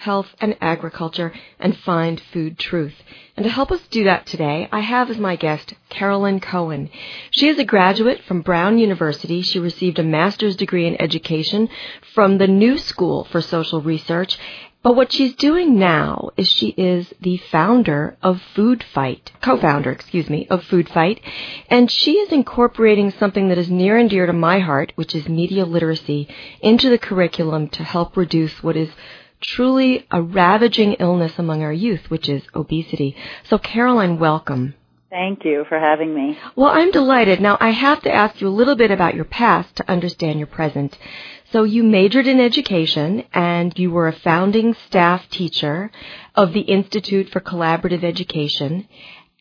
health, and agriculture and find food truth. And to help us do that today, I have as my guest Carolyn Cohen. She is a graduate from Brown University. She received a master's degree in education from the New School for Social Research but what she's doing now is she is the founder of Food Fight, co-founder, excuse me, of Food Fight, and she is incorporating something that is near and dear to my heart, which is media literacy, into the curriculum to help reduce what is truly a ravaging illness among our youth, which is obesity. So Caroline, welcome. Thank you for having me. Well, I'm delighted. Now, I have to ask you a little bit about your past to understand your present. So you majored in education and you were a founding staff teacher of the Institute for Collaborative Education.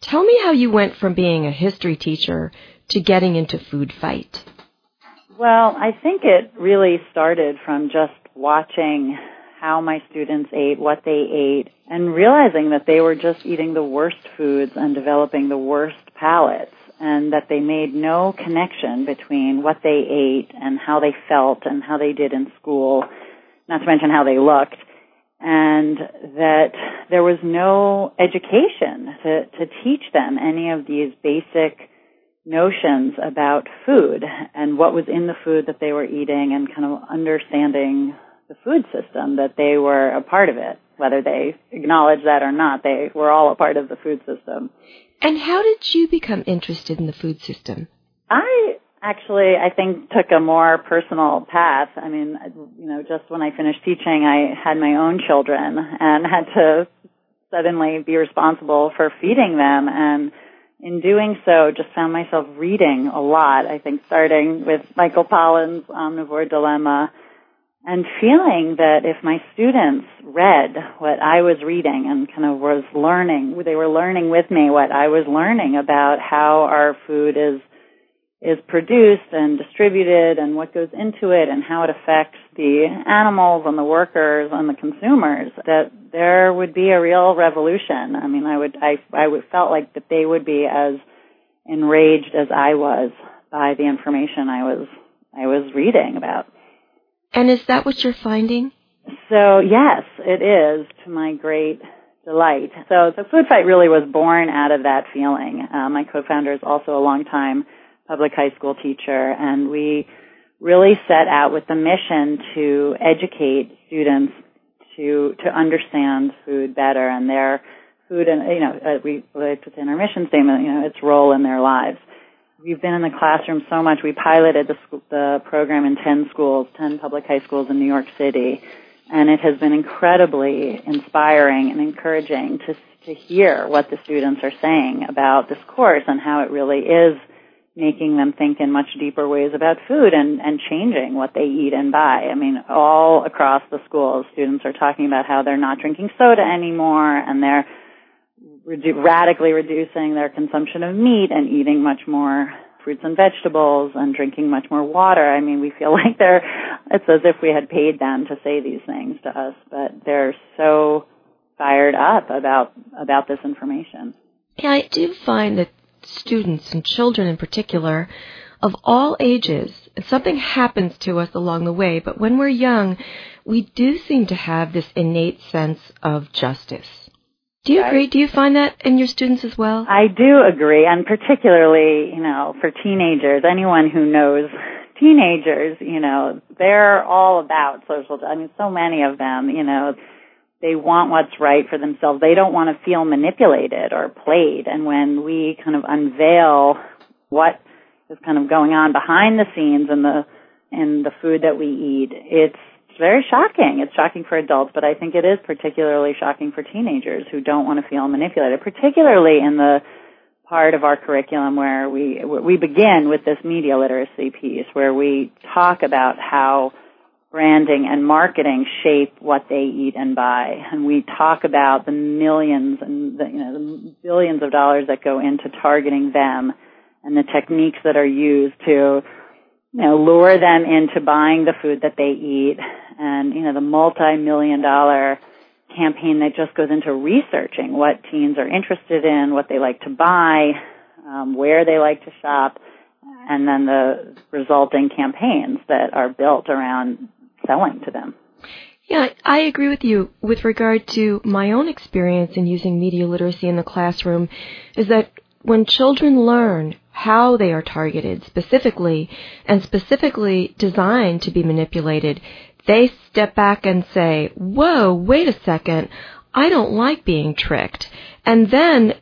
Tell me how you went from being a history teacher to getting into Food Fight. Well, I think it really started from just watching how my students ate, what they ate, and realizing that they were just eating the worst foods and developing the worst palates and that they made no connection between what they ate and how they felt and how they did in school, not to mention how they looked, and that there was no education to, to teach them any of these basic notions about food and what was in the food that they were eating and kind of understanding the food system that they were a part of it. Whether they acknowledge that or not, they were all a part of the food system. And how did you become interested in the food system? I actually, I think, took a more personal path. I mean, you know, just when I finished teaching, I had my own children and had to suddenly be responsible for feeding them and in doing so, just found myself reading a lot. I think starting with Michael Pollan's Omnivore Dilemma and feeling that if my students read what I was reading and kind of was learning, they were learning with me what I was learning about how our food is is produced and distributed and what goes into it and how it affects the animals and the workers and the consumers that there would be a real revolution. I mean, I would I I would felt like that they would be as enraged as I was by the information I was I was reading about. And is that what you're finding? So yes, it is to my great delight. So the food fight really was born out of that feeling. Uh, my co-founder is also a longtime public high school teacher, and we really set out with the mission to educate students to to understand food better and their food and you know uh, we within our mission statement you know its role in their lives. We've been in the classroom so much. We piloted the, school, the program in 10 schools, 10 public high schools in New York City. And it has been incredibly inspiring and encouraging to, to hear what the students are saying about this course and how it really is making them think in much deeper ways about food and, and changing what they eat and buy. I mean, all across the schools, students are talking about how they're not drinking soda anymore and they're redu- radically reducing their consumption of meat and eating much more fruits and vegetables and drinking much more water. I mean, we feel like they're, it's as if we had paid them to say these things to us, but they're so fired up about, about this information. Yeah, I do find that students and children in particular of all ages, something happens to us along the way, but when we're young, we do seem to have this innate sense of justice. Do you agree? Do you find that in your students as well? I do agree, and particularly, you know, for teenagers, anyone who knows teenagers, you know, they're all about social. I mean, so many of them, you know, they want what's right for themselves. They don't want to feel manipulated or played. And when we kind of unveil what is kind of going on behind the scenes in the in the food that we eat, it's very shocking. It's shocking for adults, but I think it is particularly shocking for teenagers who don't want to feel manipulated, particularly in the part of our curriculum where we we begin with this media literacy piece where we talk about how branding and marketing shape what they eat and buy. And we talk about the millions and the, you know, the billions of dollars that go into targeting them and the techniques that are used to, you know, lure them into buying the food that they eat and, you know, the multi-million dollar campaign that just goes into researching what teens are interested in, what they like to buy, um, where they like to shop, and then the resulting campaigns that are built around selling to them. Yeah, I agree with you with regard to my own experience in using media literacy in the classroom is that when children learn how they are targeted specifically and specifically designed to be manipulated, they step back and say, whoa, wait a second, I don't like being tricked. And then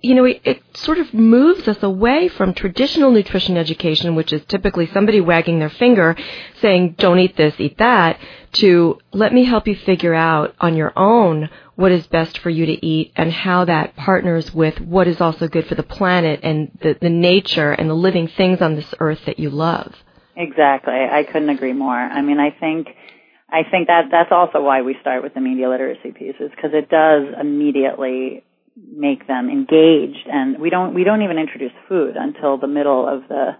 you know, it, it, sort of moves us away from traditional nutrition education, which is typically somebody wagging their finger saying, don't eat this, eat that, to let me help you figure out on your own what is best for you to eat and how that partners with what is also good for the planet and the, the nature and the living things on this earth that you love. Exactly. I couldn't agree more. I mean, I think I think that that's also why we start with the media literacy pieces because it does immediately make them engaged and we don't we don't even introduce food until the middle of the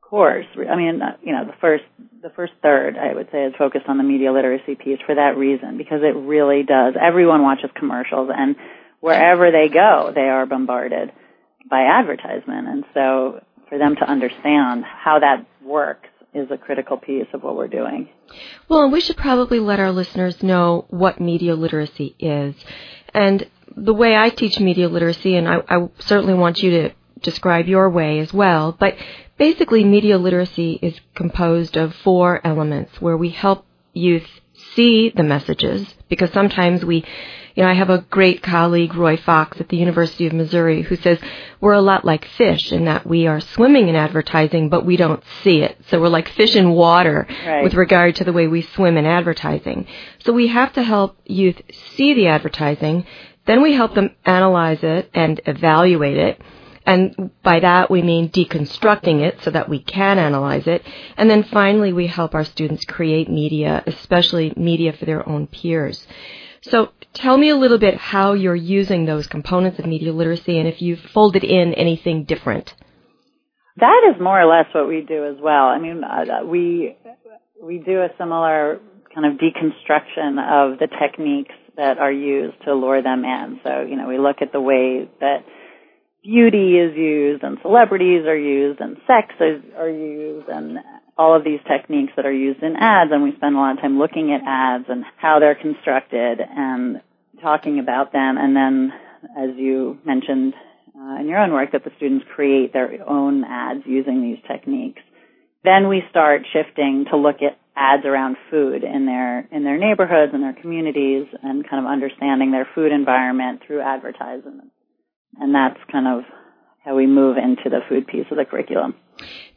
course i mean uh, you know the first the first third i would say is focused on the media literacy piece for that reason because it really does everyone watches commercials and wherever they go they are bombarded by advertisement and so for them to understand how that works is a critical piece of what we're doing. Well, we should probably let our listeners know what media literacy is. And the way I teach media literacy, and I, I certainly want you to describe your way as well, but basically media literacy is composed of four elements where we help youth see the messages because sometimes we you know, I have a great colleague, Roy Fox, at the University of Missouri, who says we're a lot like fish in that we are swimming in advertising, but we don't see it. So we're like fish in water right. with regard to the way we swim in advertising. So we have to help youth see the advertising then we help them analyze it and evaluate it. And by that we mean deconstructing it so that we can analyze it. And then finally we help our students create media, especially media for their own peers. So tell me a little bit how you're using those components of media literacy and if you've folded in anything different. That is more or less what we do as well. I mean, uh, we we do a similar kind of deconstruction of the techniques that are used to lure them in. So, you know, we look at the way that beauty is used and celebrities are used and sex is, are used and all of these techniques that are used in ads and we spend a lot of time looking at ads and how they're constructed and talking about them and then as you mentioned uh, in your own work that the students create their own ads using these techniques. Then we start shifting to look at ads around food in their in their neighborhoods and their communities and kind of understanding their food environment through advertising. And that's kind of how we move into the food piece of the curriculum.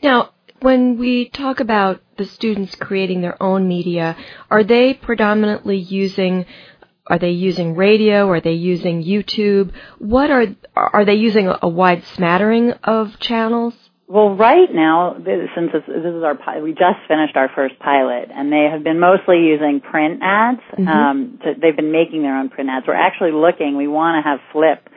Now, when we talk about the students creating their own media, are they predominantly using are they using radio? Are they using YouTube? What are are they using a, wide smattering of channels? Well, right now, since this, this is our we just finished our first pilot, and they have been mostly using print ads. Mm-hmm. Um, to, they've been making their own print ads. We're actually looking. We want to have Flip,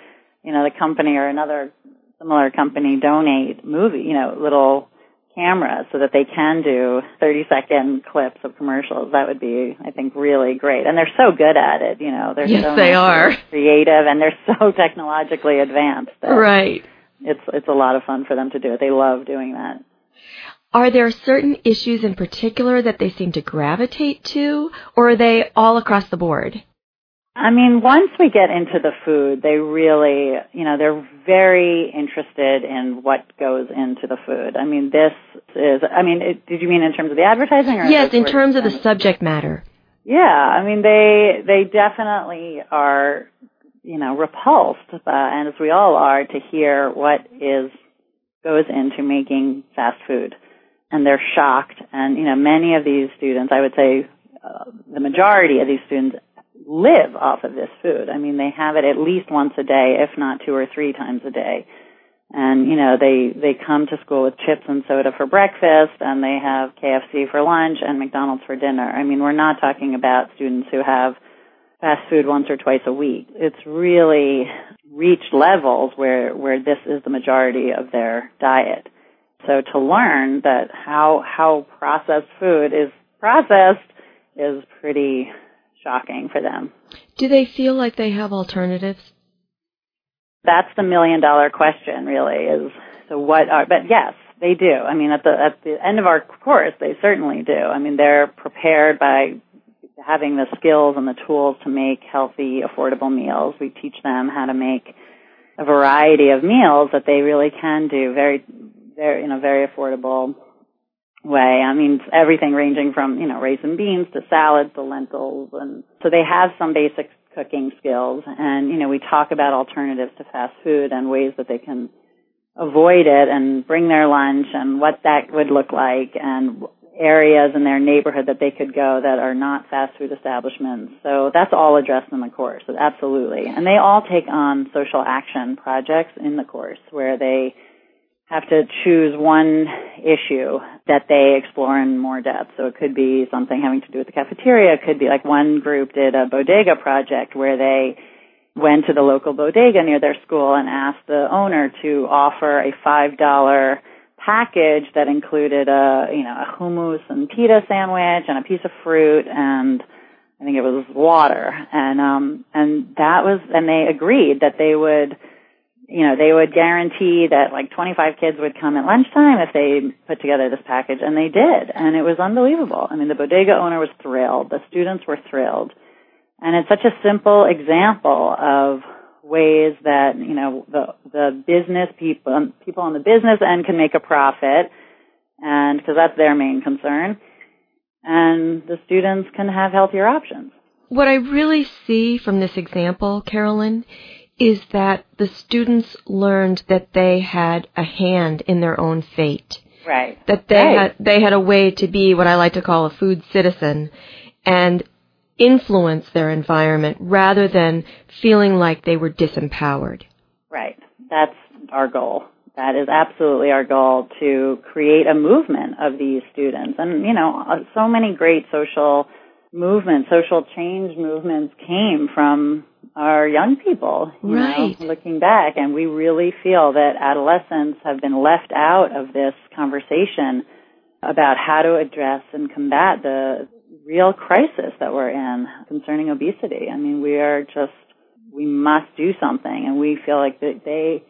you know, the company or another similar company donate movie, you know, little cameras so that they can do 30 second clips of commercials. That would be, I think, really great. And they're so good at it, you know. They're yes, so they are creative and they're so technologically advanced. right it's it's a lot of fun for them to do it. They love doing that. Are there certain issues in particular that they seem to gravitate to, or are they all across the board? I mean, once we get into the food, they really, you know, they're very interested in what goes into the food. I mean, this is, I mean, it, did you mean in terms of the advertising or? Yes, in terms of the subject matter. Yeah, I mean, they, they definitely are you know, repulsed, uh, and as we all are, to hear what is goes into making fast food, and they're shocked. And you know, many of these students, I would say, uh, the majority of these students live off of this food. I mean, they have it at least once a day, if not two or three times a day. And, you know, they, they come to school with chips and soda for breakfast and they have KFC for lunch and McDonald's for dinner. I mean, we're not talking about students who have fast food once or twice a week. It's really reached levels where, where this is the majority of their diet. So to learn that how, how processed food is processed is pretty shocking for them. Do they feel like they have alternatives? That's the million dollar question really is so what are but yes, they do. I mean at the at the end of our course they certainly do. I mean they're prepared by having the skills and the tools to make healthy, affordable meals. We teach them how to make a variety of meals that they really can do very very in a very affordable way. I mean, everything ranging from, you know, and beans to salads to lentils. And so they have some basic cooking skills. And, you know, we talk about alternatives to fast food and ways that they can avoid it and bring their lunch and what that would look like and areas in their neighborhood that they could go that are not fast food establishments. So that's all addressed in the course, absolutely. And they all take on social action projects in the course where they have to choose one issue that they explore in more depth. So it could be something having to do with the cafeteria. It could be like one group did a bodega project where they went to the local bodega near their school and asked the owner to offer a five dollar package that included a you know a hummus and pita sandwich and a piece of fruit and I think it was water and um and that was and they agreed that they would you know, they would guarantee that like 25 kids would come at lunchtime if they put together this package, and they did, and it was unbelievable. I mean, the bodega owner was thrilled, the students were thrilled, and it's such a simple example of ways that you know the the business people um, people on the business end can make a profit, and because that's their main concern, and the students can have healthier options. What I really see from this example, Carolyn, is that the students learned that they had a hand in their own fate. Right. That they right. had they had a way to be what I like to call a food citizen and influence their environment rather than feeling like they were disempowered. Right. That's our goal. That is absolutely our goal to create a movement of these students. And, you know, uh, so many great social movements, social change movements came from our young people, you right. know, looking back. And we really feel that adolescents have been left out of this conversation about how to address and combat the real crisis that we're in concerning obesity. I mean, we are just, we must do something and we feel like that they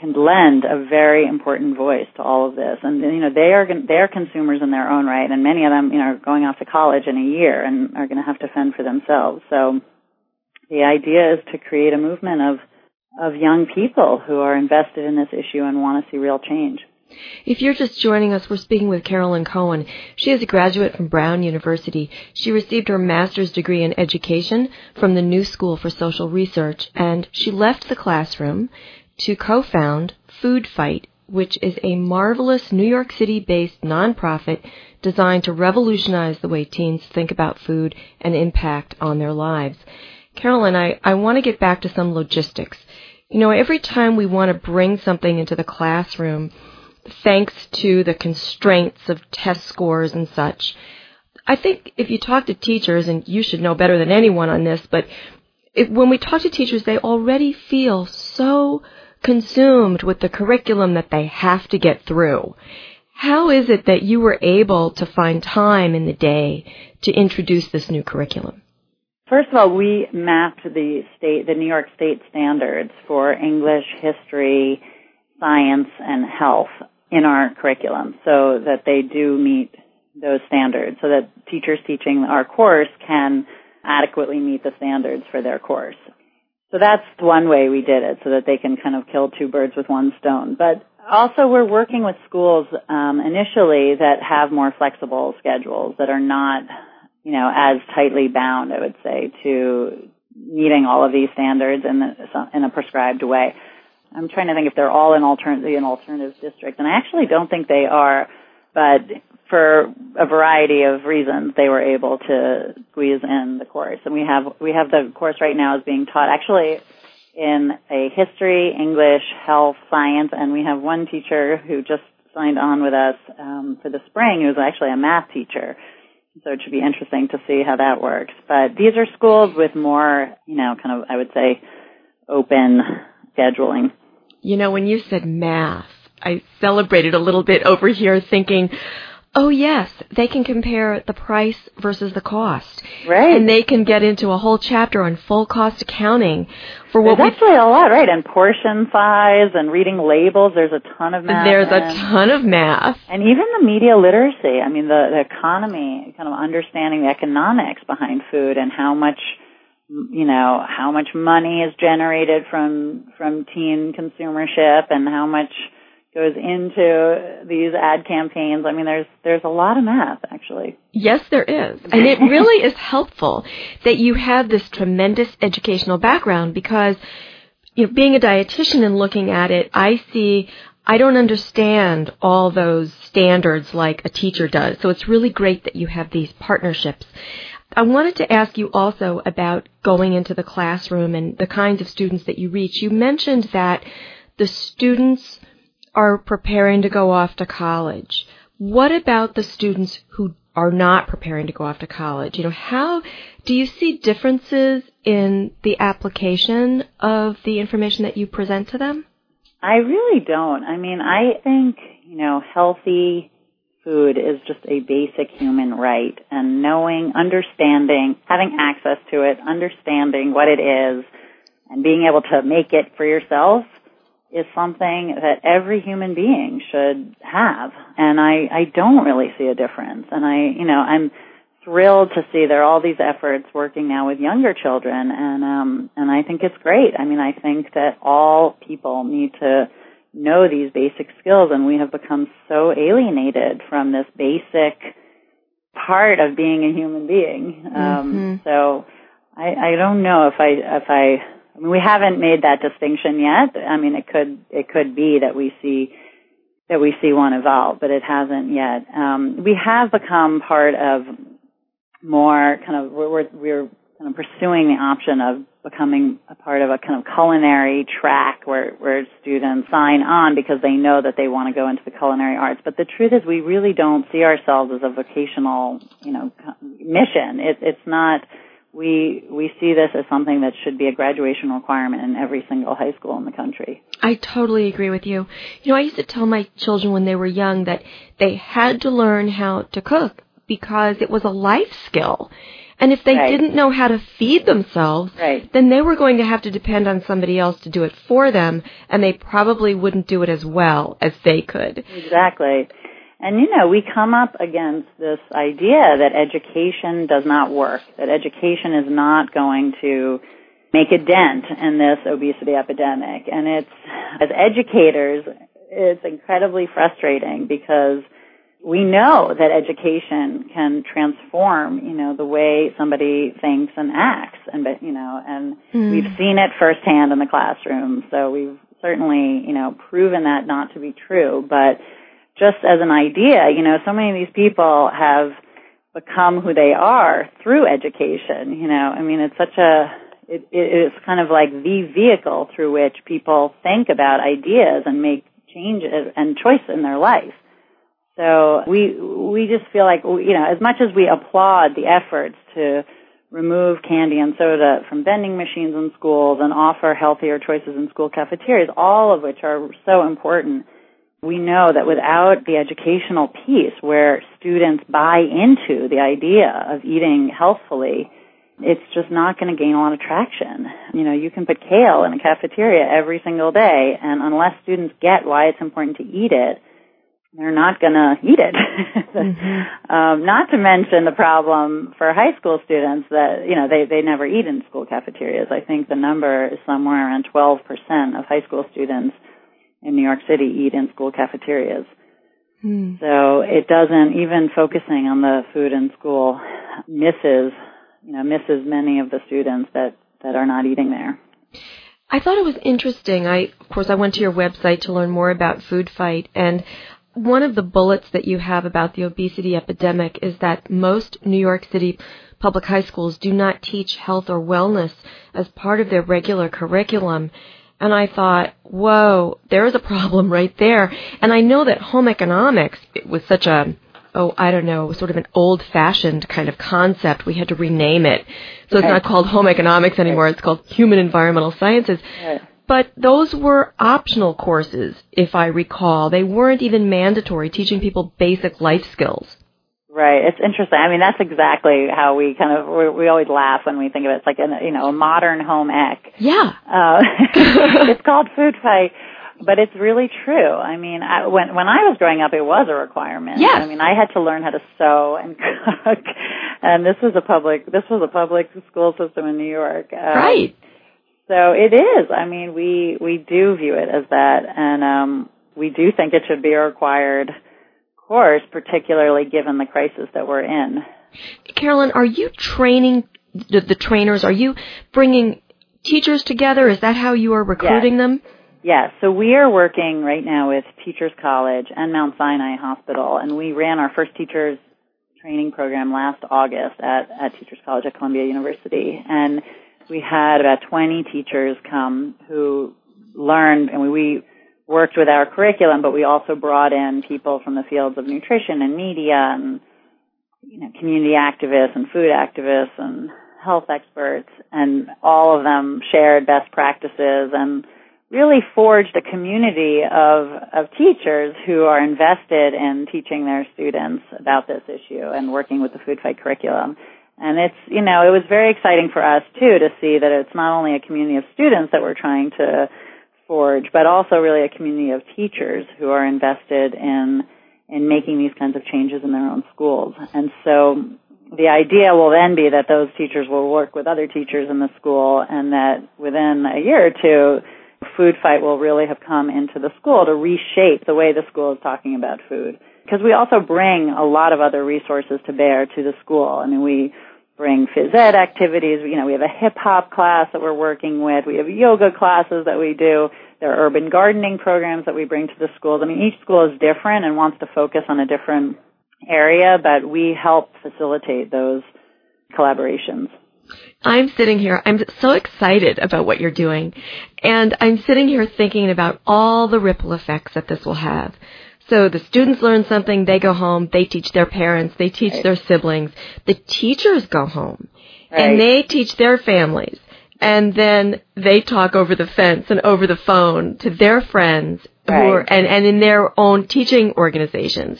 can lend a very important voice to all of this. And, you know, they are, they are consumers in their own right and many of them, you know, are going off to college in a year and are going to have to fend for themselves. So the idea is to create a movement of of young people who are invested in this issue and want to see real change. If you're just joining us, we're speaking with Carolyn Cohen. She is a graduate from Brown University. She received her master's degree in education from the New School for Social Research, and she left the classroom to co-found Food Fight, which is a marvelous New York City based nonprofit designed to revolutionize the way teens think about food and impact on their lives. Carolyn, I, I want to get back to some logistics. You know, every time we want to bring something into the classroom, thanks to the constraints of test scores and such, I think if you talk to teachers, and you should know better than anyone on this, but if, when we talk to teachers, they already feel so consumed with the curriculum that they have to get through. How is it that you were able to find time in the day to introduce this new curriculum? First of all, we mapped the state, the New York State standards for English, history, science, and health in our curriculum so that they do meet those standards so that teachers teaching our course can adequately meet the standards for their course. So that's one way we did it so that they can kind of kill two birds with one stone. But also we're working with schools um, initially that have more flexible schedules that are not you know, as tightly bound, I would say, to meeting all of these standards in, the, in a prescribed way. I'm trying to think if they're all in alternative, an alternative district, and I actually don't think they are, but for a variety of reasons, they were able to squeeze in the course. And we have we have the course right now is being taught actually in a history, English, health, science, and we have one teacher who just signed on with us um, for the spring who's actually a math teacher. So it should be interesting to see how that works. But these are schools with more, you know, kind of, I would say, open scheduling. You know, when you said math, I celebrated a little bit over here thinking, Oh yes, they can compare the price versus the cost. Right. And they can get into a whole chapter on full cost accounting for what There's actually a lot, right? And portion size and reading labels. There's a ton of math. There's and, a ton of math. And even the media literacy. I mean, the, the economy, kind of understanding the economics behind food and how much, you know, how much money is generated from, from teen consumership and how much goes into these ad campaigns. I mean, there's there's a lot of math actually. Yes, there is, and it really is helpful that you have this tremendous educational background because, you know, being a dietitian and looking at it, I see. I don't understand all those standards like a teacher does. So it's really great that you have these partnerships. I wanted to ask you also about going into the classroom and the kinds of students that you reach. You mentioned that the students are preparing to go off to college. What about the students who are not preparing to go off to college? You know, how do you see differences in the application of the information that you present to them? I really don't. I mean, I think, you know, healthy food is just a basic human right and knowing, understanding, having access to it, understanding what it is and being able to make it for yourself is something that every human being should have. And I, I don't really see a difference. And I, you know, I'm thrilled to see there are all these efforts working now with younger children and, um, and I think it's great. I mean, I think that all people need to know these basic skills and we have become so alienated from this basic part of being a human being. Um, mm-hmm. so I, I don't know if I, if I, I mean, we haven't made that distinction yet. I mean, it could it could be that we see that we see one evolve, but it hasn't yet. Um, we have become part of more kind of we're we're kind of pursuing the option of becoming a part of a kind of culinary track where where students sign on because they know that they want to go into the culinary arts. But the truth is, we really don't see ourselves as a vocational, you know, mission. It, it's not we we see this as something that should be a graduation requirement in every single high school in the country. I totally agree with you. You know, I used to tell my children when they were young that they had to learn how to cook because it was a life skill. And if they right. didn't know how to feed themselves, right. then they were going to have to depend on somebody else to do it for them, and they probably wouldn't do it as well as they could. Exactly. And you know, we come up against this idea that education does not work, that education is not going to make a dent in this obesity epidemic. And it's, as educators, it's incredibly frustrating because we know that education can transform, you know, the way somebody thinks and acts, and you know, and mm. we've seen it firsthand in the classroom. So we've certainly, you know, proven that not to be true. But just as an idea, you know, so many of these people have become who they are through education, you know. I mean, it's such a, it, it's kind of like the vehicle through which people think about ideas and make changes and choice in their life. So we, we just feel like, you know, as much as we applaud the efforts to remove candy and soda from vending machines in schools and offer healthier choices in school cafeterias, all of which are so important, we know that without the educational piece where students buy into the idea of eating healthfully, it's just not going to gain a lot of traction. You know, you can put kale in a cafeteria every single day, and unless students get why it's important to eat it, they're not going to eat it. mm-hmm. um, not to mention the problem for high school students that you know they they never eat in school cafeterias. I think the number is somewhere around 12% of high school students in New York City eat in school cafeterias. Hmm. So it doesn't even focusing on the food in school misses you know misses many of the students that that are not eating there. I thought it was interesting. I of course I went to your website to learn more about Food Fight and one of the bullets that you have about the obesity epidemic is that most New York City public high schools do not teach health or wellness as part of their regular curriculum. And I thought, whoa, there's a problem right there. And I know that home economics was such a, oh, I don't know, sort of an old fashioned kind of concept. We had to rename it. So it's not called home economics anymore. It's called human environmental sciences. But those were optional courses, if I recall. They weren't even mandatory, teaching people basic life skills. Right. It's interesting. I mean, that's exactly how we kind of we, we always laugh when we think of it. It's like a you know a modern home ec. Yeah. Uh, it's called food fight, but it's really true. I mean, I, when when I was growing up, it was a requirement. Yes. I mean, I had to learn how to sew and cook, and this was a public this was a public school system in New York. Uh, right. So it is. I mean, we we do view it as that, and um, we do think it should be required course, particularly given the crisis that we're in. Carolyn, are you training the, the trainers? Are you bringing teachers together? Is that how you are recruiting Yes. them? Yes, so we are working right now with Teachers College and Mount Sinai Hospital, and we ran our first teachers training program last August at, at Teachers College at Columbia University, and we had about 20 teachers come who learned, and we, we worked with our curriculum, but we also brought in people from the fields of nutrition and media and you know, community activists and food activists and health experts, and all of them shared best practices and really forged a community of, of teachers who are invested in teaching their students about this issue and working with the food fight curriculum. And it's, you know, it was very exciting for us too to see that it's not only a community of students that we're trying to forge, but also really a community of teachers who are invested in, in making these kinds of changes in their own schools. And so the idea will then be that those teachers will work with other teachers in the school and that within a year or two, food fight will really have come into the school to reshape the way the school is talking about food. Because we also bring a lot of other resources to bear to the school. I mean, we bring phys ed activities. You know, we have a hip hop class that we're working with. We have yoga classes that we do. There are urban gardening programs that we bring to the schools. I mean, each school is different and wants to focus on a different area, but we help facilitate those collaborations. I'm sitting here, I'm so excited about what you're doing. And I'm sitting here thinking about all the ripple effects that this will have. So the students learn something, they go home, they teach their parents, they teach Right. their siblings. The teachers go home Right. and they teach their families. And then they talk over the fence and over the phone to their friends who are, and, and in their own teaching organizations.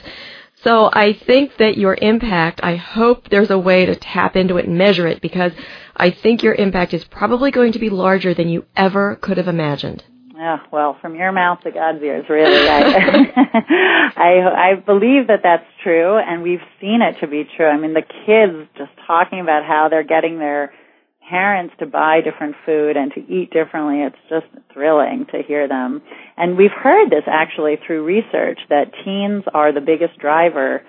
So I think that your impact, I hope there's a way to tap into it and measure it because I think your impact is probably going to be larger than you ever could have imagined. Yeah, well, from your mouth to God's ears, really. I, I, I believe that that's true, and we've seen it to be true. I mean, the kids just talking about how they're getting their parents to buy different food and to eat differently. It's just thrilling to hear them. And we've heard this actually through research that teens are the biggest driver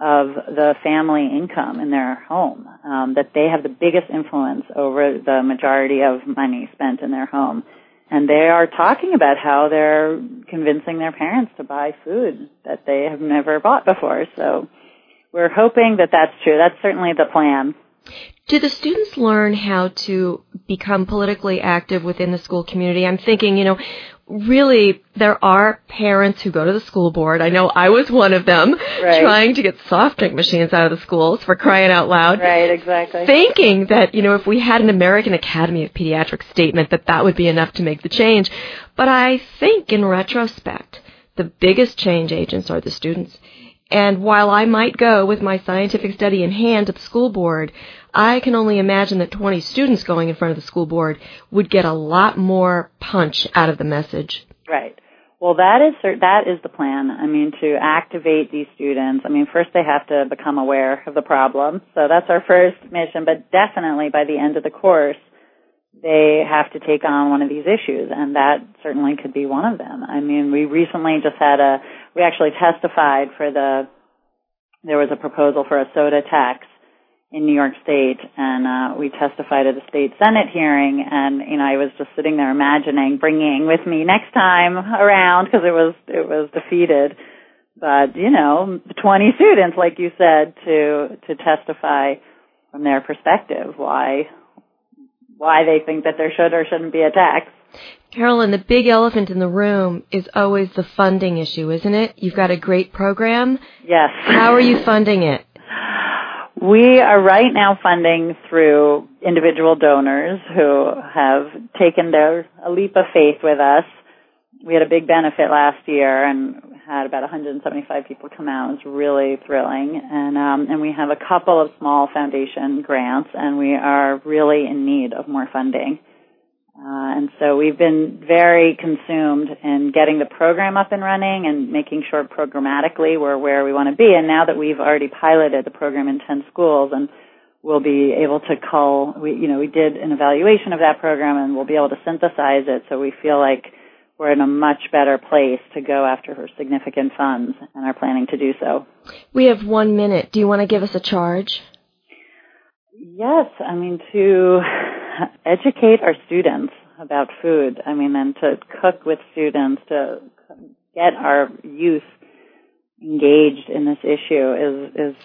of the family income in their home, um, that they have the biggest influence over the majority of money spent in their home. And they are talking about how they're convincing their parents to buy food that they have never bought before. So we're hoping that that's true. That's certainly the plan. Do the students learn how to become politically active within the school community? I'm thinking, you know, really there are parents who go to the school board. I know I was one of them Right. trying to get soft drink machines out of the schools for crying out loud. Right, exactly. Thinking that, you know, if we had an American Academy of Pediatrics statement that that would be enough to make the change. But I think in retrospect, the biggest change agents are the students. And while I might go with my scientific study in hand to the school board, I can only imagine that 20 students going in front of the school board would get a lot more punch out of the message. Right. Well, that is that is the plan. I mean, to activate these students. I mean, first they have to become aware of the problem. So that's our first mission. But definitely by the end of the course, they have to take on one of these issues, and that certainly could be one of them. I mean, we recently just had a we actually testified for the there was a proposal for a soda tax in New York State, and uh, we testified at a state senate hearing. And you know, I was just sitting there imagining bringing with me next time around because it was it was defeated. But you know, 20 students, like you said, to to testify from their perspective why why they think that there should or shouldn't be a tax. Carolyn, the big elephant in the room is always the funding issue, isn't it? You've got a great program. Yes. How are you funding it? We are right now funding through individual donors who have taken their a leap of faith with us. We had a big benefit last year and had about 175 people come out. It was really thrilling, and um, and we have a couple of small foundation grants, and we are really in need of more funding. Uh, and so we've been very consumed in getting the program up and running and making sure programmatically we're where we want to be. And now that we've already piloted the program in 10 schools and we'll be able to call, we, you know, we did an evaluation of that program and we'll be able to synthesize it so we feel like we're in a much better place to go after her significant funds and are planning to do so. We have one minute. Do you want to give us a charge? Yes, I mean to educate our students about food. I mean, and to cook with students, to get our youth engaged in this issue is is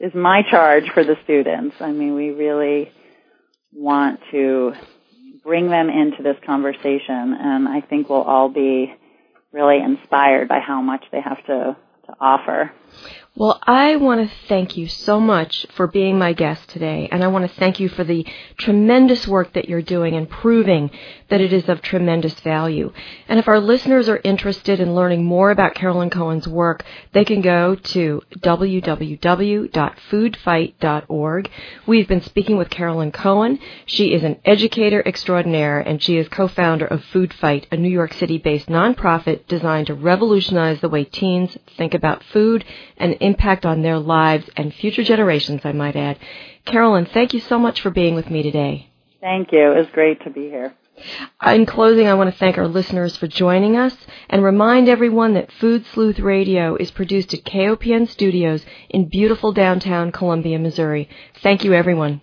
is my charge for the students. I mean, we really want to bring them into this conversation, and I think we'll all be really inspired by how much they have to to offer. Well, I want to thank you so much for being my guest today, and I want to thank you for the tremendous work that you're doing and proving that it is of tremendous value. And if our listeners are interested in learning more about Carolyn Cohen's work, they can go to www.foodfight.org. We've been speaking with Carolyn Cohen. She is an educator extraordinaire, and she is co-founder of Food Fight, a New York City-based nonprofit designed to revolutionize the way teens think about food and impact on their lives and future generations, I might add. Carolyn, thank you so much for being with me today. Thank you. It was great to be here. In closing, I want to thank our listeners for joining us and remind everyone that Food Sleuth Radio is produced at KOPN Studios in beautiful downtown Columbia, Missouri. Thank you, everyone.